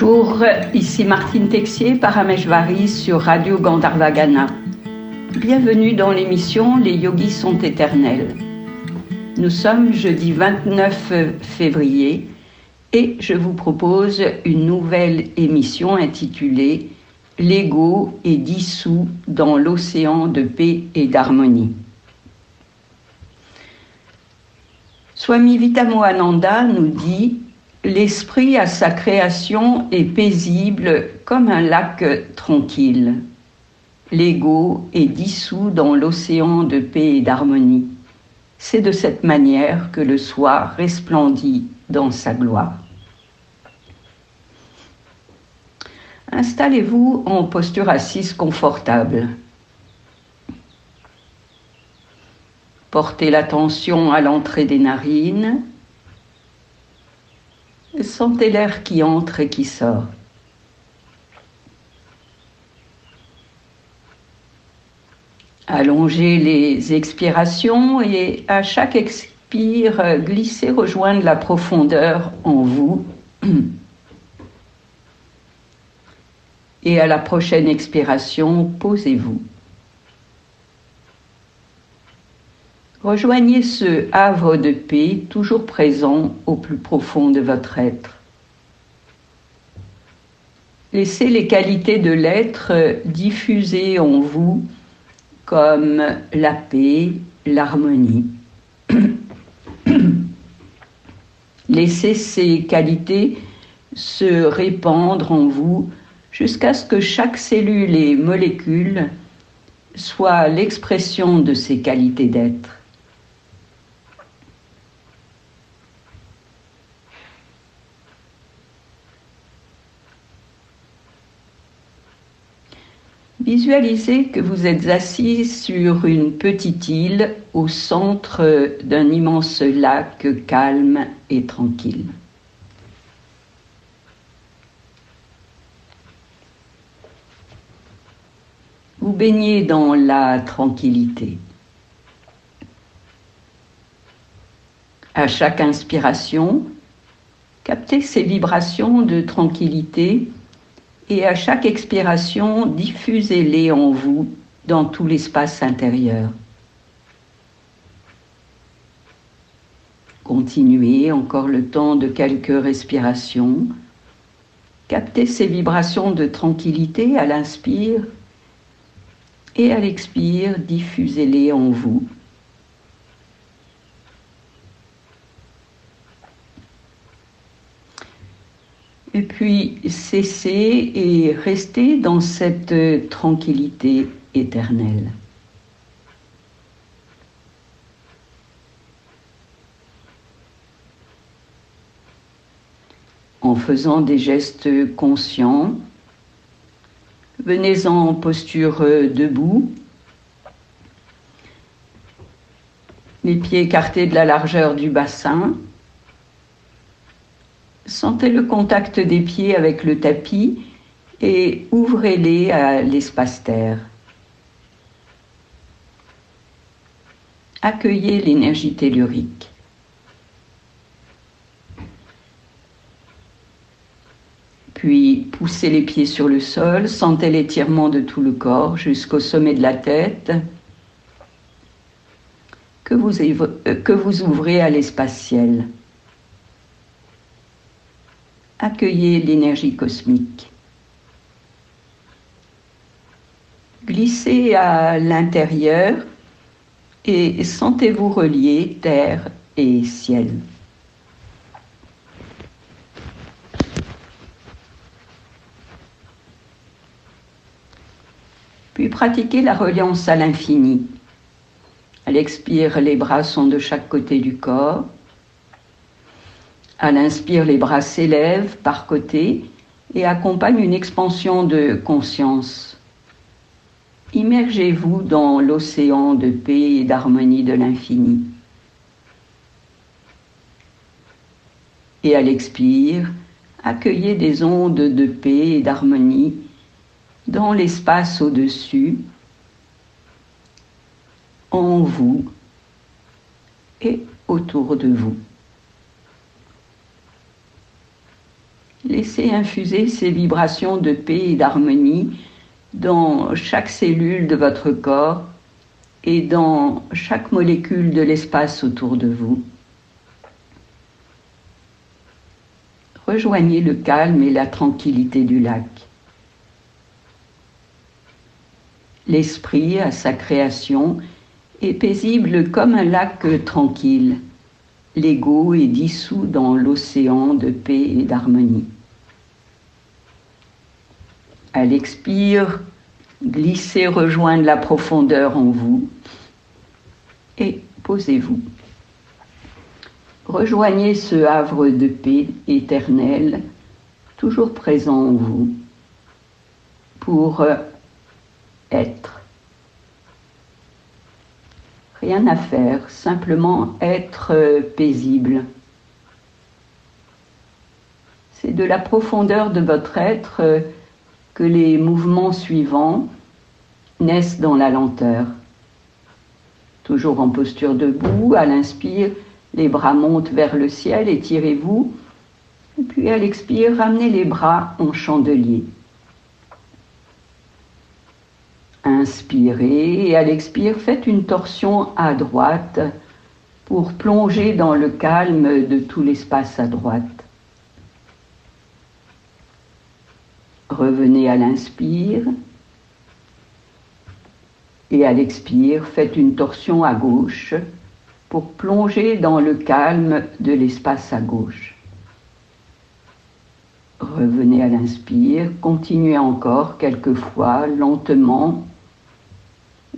Bonjour, ici Martine Texier, Parameshvari sur Radio Gandharvagana. Bienvenue dans l'émission Les yogis sont éternels. Nous sommes jeudi 29 février et je vous propose une nouvelle émission intitulée L'ego est dissous dans l'océan de paix et d'harmonie. Swami Vitamohananda nous dit L'esprit à sa création est paisible comme un lac tranquille. L'ego est dissous dans l'océan de paix et d'harmonie. C'est de cette manière que le soir resplendit dans sa gloire. Installez-vous en posture assise confortable. Portez l'attention à l'entrée des narines. Sentez l'air qui entre et qui sort. Allongez les expirations et à chaque expire, glissez rejoindre la profondeur en vous. Et à la prochaine expiration, posez-vous. Rejoignez ce havre de paix toujours présent au plus profond de votre être. Laissez les qualités de l'être diffuser en vous comme la paix, l'harmonie. Laissez ces qualités se répandre en vous jusqu'à ce que chaque cellule et molécule soit l'expression de ces qualités d'être. Visualisez que vous êtes assis sur une petite île au centre d'un immense lac calme et tranquille. Vous baignez dans la tranquillité. À chaque inspiration, captez ces vibrations de tranquillité et à chaque expiration, diffusez-les en vous dans tout l'espace intérieur. Continuez encore le temps de quelques respirations. Captez ces vibrations de tranquillité à l'inspire et à l'expire, diffusez-les en vous. Et puis cessez et restez dans cette tranquillité éternelle. En faisant des gestes conscients, venez en posture debout, les pieds écartés de la largeur du bassin, Sentez le contact des pieds avec le tapis et ouvrez-les à l'espace terre. Accueillez l'énergie tellurique. Puis poussez les pieds sur le sol, sentez l'étirement de tout le corps jusqu'au sommet de la tête que vous, vous ouvrez à l'espace ciel accueillez l'énergie cosmique. Glissez à l'intérieur et sentez-vous relier terre et ciel. Puis pratiquez la reliance à l'infini. À l'expire, les bras sont de chaque côté du corps. À l'inspire, les bras s'élèvent par côté et accompagnent une expansion de conscience. Immergez-vous dans l'océan de paix et d'harmonie de l'infini. Et à l'expire, accueillez des ondes de paix et d'harmonie dans l'espace au-dessus, en vous et autour de vous. Laissez infuser ces vibrations de paix et d'harmonie dans chaque cellule de votre corps et dans chaque molécule de l'espace autour de vous. Rejoignez le calme et la tranquillité du lac. L'esprit, à sa création, est paisible comme un lac tranquille. L'ego est dissous dans l'océan de paix et d'harmonie. À l'expire, glissez rejoindre la profondeur en vous et posez-vous. Rejoignez ce havre de paix éternelle, toujours présent en vous, pour être. Rien à faire, simplement être paisible. C'est de la profondeur de votre être que les mouvements suivants naissent dans la lenteur. Toujours en posture debout, à l'inspire, les bras montent vers le ciel, étirez-vous, et puis à l'expire, ramenez les bras en chandelier. Inspirez et à l'expire, faites une torsion à droite pour plonger dans le calme de tout l'espace à droite. Revenez à l'inspire et à l'expire, faites une torsion à gauche pour plonger dans le calme de l'espace à gauche. Revenez à l'inspire, continuez encore quelques fois lentement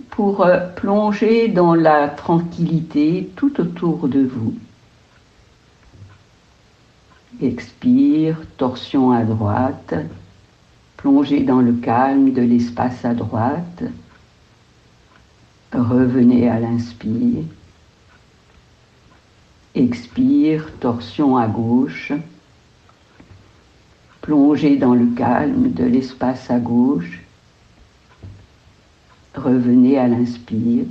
pour euh, plonger dans la tranquillité tout autour de vous. Expire, torsion à droite, plongez dans le calme de l'espace à droite. Revenez à l'inspire. Expire, torsion à gauche. Plongez dans le calme de l'espace à gauche. Revenez à l'inspire.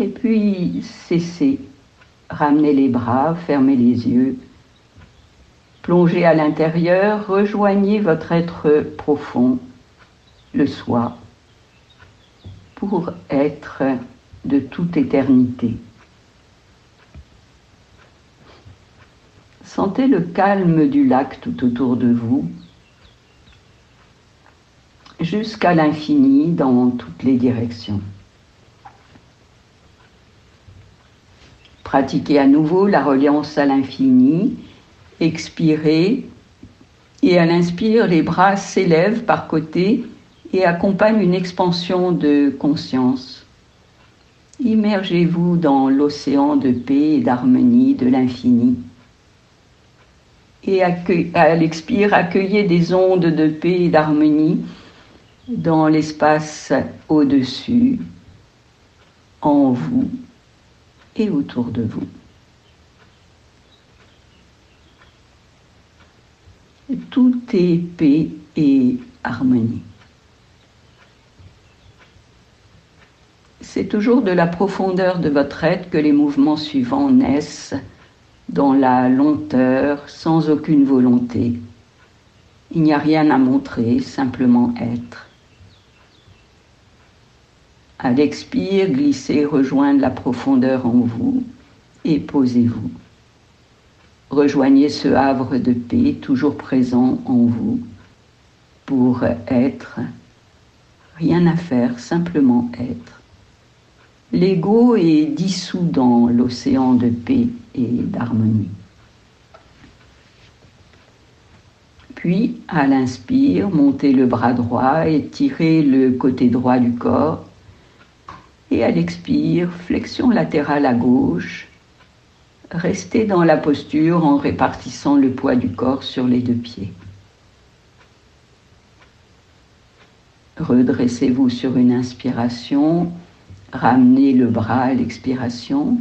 Et puis cessez. Ramenez les bras, fermez les yeux. Plongez à l'intérieur, rejoignez votre être profond, le soi, pour être de toute éternité. Sentez le calme du lac tout autour de vous, jusqu'à l'infini dans toutes les directions. Pratiquez à nouveau la reliance à l'infini, expirez et à l'inspire, les bras s'élèvent par côté et accompagnent une expansion de conscience. Immergez-vous dans l'océan de paix et d'harmonie de l'infini. Et à l'expire, accueillez des ondes de paix et d'harmonie dans l'espace au-dessus, en vous et autour de vous. Tout est paix et harmonie. C'est toujours de la profondeur de votre être que les mouvements suivants naissent, dans la lenteur, sans aucune volonté. Il n'y a rien à montrer, simplement être. À l'expire, glissez, rejoindre la profondeur en vous et posez-vous. Rejoignez ce havre de paix toujours présent en vous pour être. Rien à faire, simplement être. L'ego est dissous dans l'océan de paix et d'harmonie. Puis, à l'inspire, montez le bras droit, et tirez le côté droit du corps et à l'expire, flexion latérale à gauche. Restez dans la posture en répartissant le poids du corps sur les deux pieds. Redressez-vous sur une inspiration, ramenez le bras à l'expiration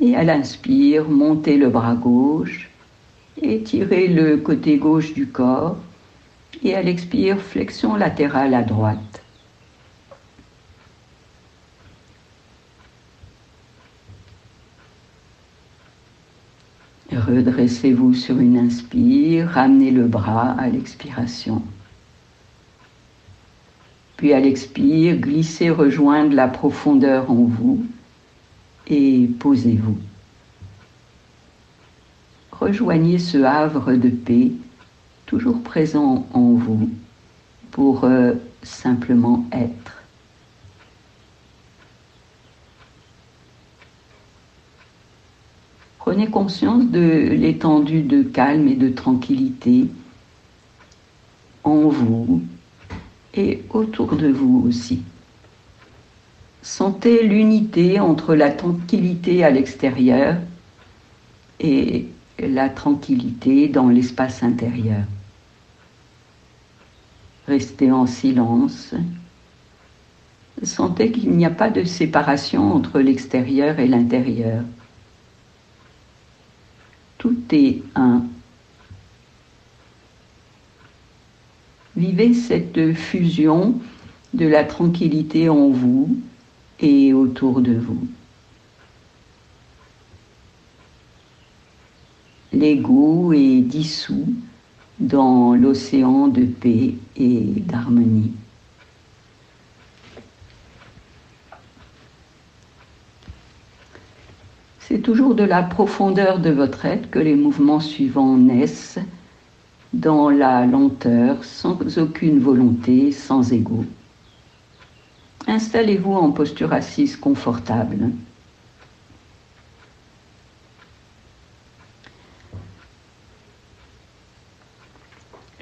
et à l'inspire, montez le bras gauche, étirez le côté gauche du corps et à l'expire, flexion latérale à droite. Redressez-vous sur une inspire, ramenez le bras à l'expiration. Puis à l'expire, glissez rejoindre la profondeur en vous et posez-vous. Rejoignez ce havre de paix toujours présent en vous pour euh, simplement être. Prenez conscience de l'étendue de calme et de tranquillité en vous et autour de vous aussi. Sentez l'unité entre la tranquillité à l'extérieur et la tranquillité dans l'espace intérieur. Restez en silence. Sentez qu'il n'y a pas de séparation entre l'extérieur et l'intérieur. Tout est un. Vivez cette fusion de la tranquillité en vous et autour de vous. L'ego est dissous dans l'océan de paix et d'harmonie. C'est toujours de la profondeur de votre être que les mouvements suivants naissent, dans la lenteur, sans aucune volonté, sans ego. Installez-vous en posture assise confortable.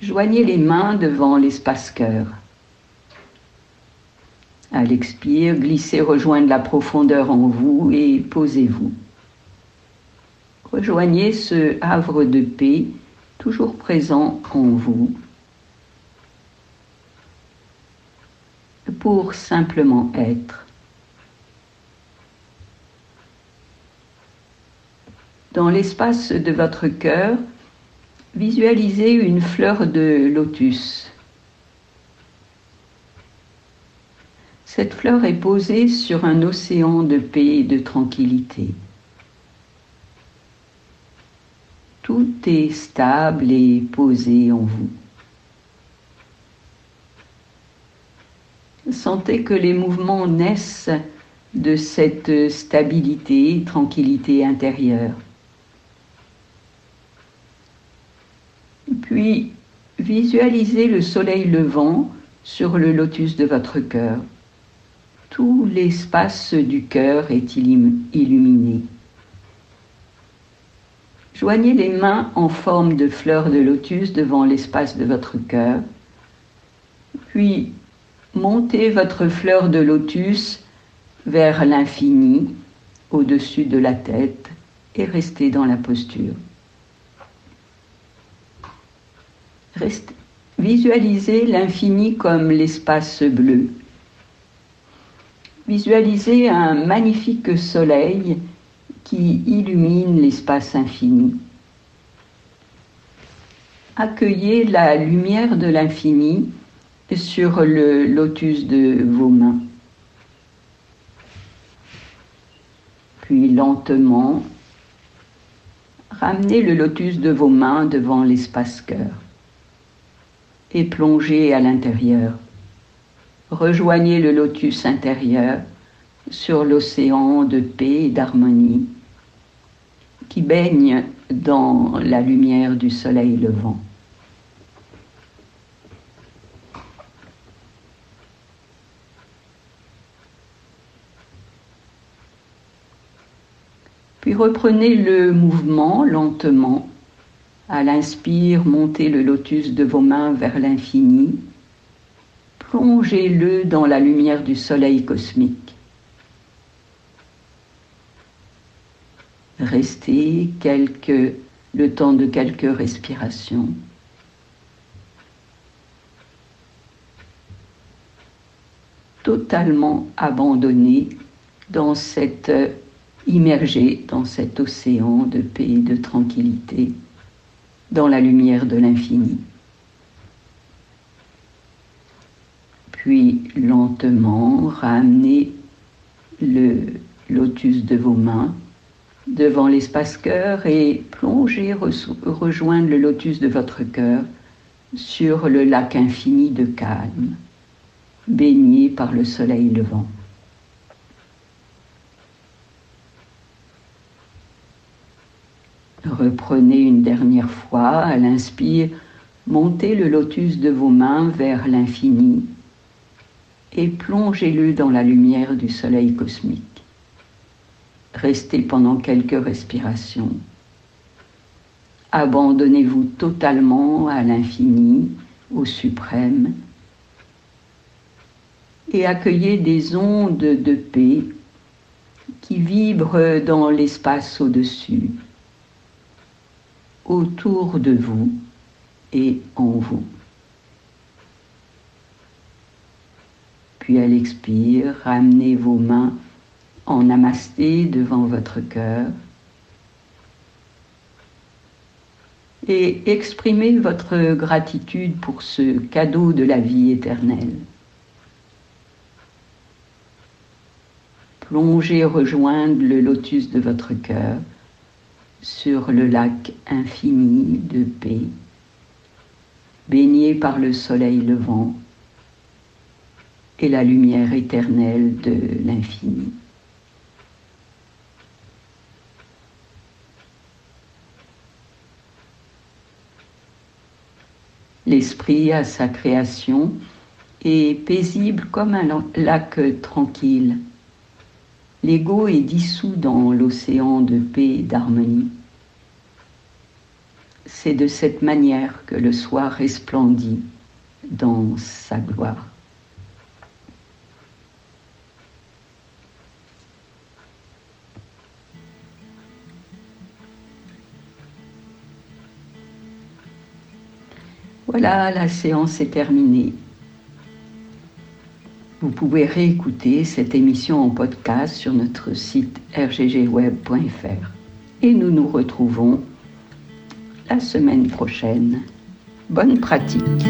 Joignez les mains devant l'espace cœur. À l'expire, glissez rejoindre la profondeur en vous et posez-vous. Rejoignez ce havre de paix toujours présent en vous pour simplement être. Dans l'espace de votre cœur, Visualisez une fleur de lotus. Cette fleur est posée sur un océan de paix et de tranquillité. Tout est stable et posé en vous. Sentez que les mouvements naissent de cette stabilité, tranquillité intérieure. Puis visualisez le soleil levant sur le lotus de votre cœur. Tout l'espace du cœur est illuminé. Joignez les mains en forme de fleurs de lotus devant l'espace de votre cœur. Puis montez votre fleur de lotus vers l'infini au-dessus de la tête et restez dans la posture. Visualisez l'infini comme l'espace bleu. Visualisez un magnifique soleil qui illumine l'espace infini. Accueillez la lumière de l'infini sur le lotus de vos mains. Puis lentement, ramenez le lotus de vos mains devant l'espace cœur et plongez à l'intérieur. Rejoignez le lotus intérieur sur l'océan de paix et d'harmonie qui baigne dans la lumière du soleil levant. Puis reprenez le mouvement lentement à l'inspire, montez le lotus de vos mains vers l'infini. Plongez-le dans la lumière du soleil cosmique. Restez quelques, le temps de quelques respirations. Totalement abandonné dans cette immergé dans cet océan de paix et de tranquillité dans la lumière de l'infini. Puis lentement ramenez le lotus de vos mains devant l'espace cœur et plongez, rejoindre le lotus de votre cœur sur le lac infini de calme, baigné par le soleil levant. Reprenez une dernière fois à l'inspire, montez le lotus de vos mains vers l'infini et plongez-le dans la lumière du soleil cosmique. Restez pendant quelques respirations. Abandonnez-vous totalement à l'infini, au suprême, et accueillez des ondes de paix qui vibrent dans l'espace au-dessus, autour de vous et en vous. Puis à l'expire, ramenez vos mains en namasté devant votre cœur et exprimez votre gratitude pour ce cadeau de la vie éternelle. Plongez rejoindre le lotus de votre cœur sur le lac infini de paix, baigné par le soleil levant et la lumière éternelle de l'infini. L'esprit à sa création est paisible comme un lac tranquille. L'ego est dissous dans l'océan de paix et d'harmonie. C'est de cette manière que le soir resplendit dans sa gloire. Voilà, la séance est terminée. Vous pouvez réécouter cette émission en podcast sur notre site rggweb.fr. Et nous nous retrouvons la semaine prochaine. Bonne pratique.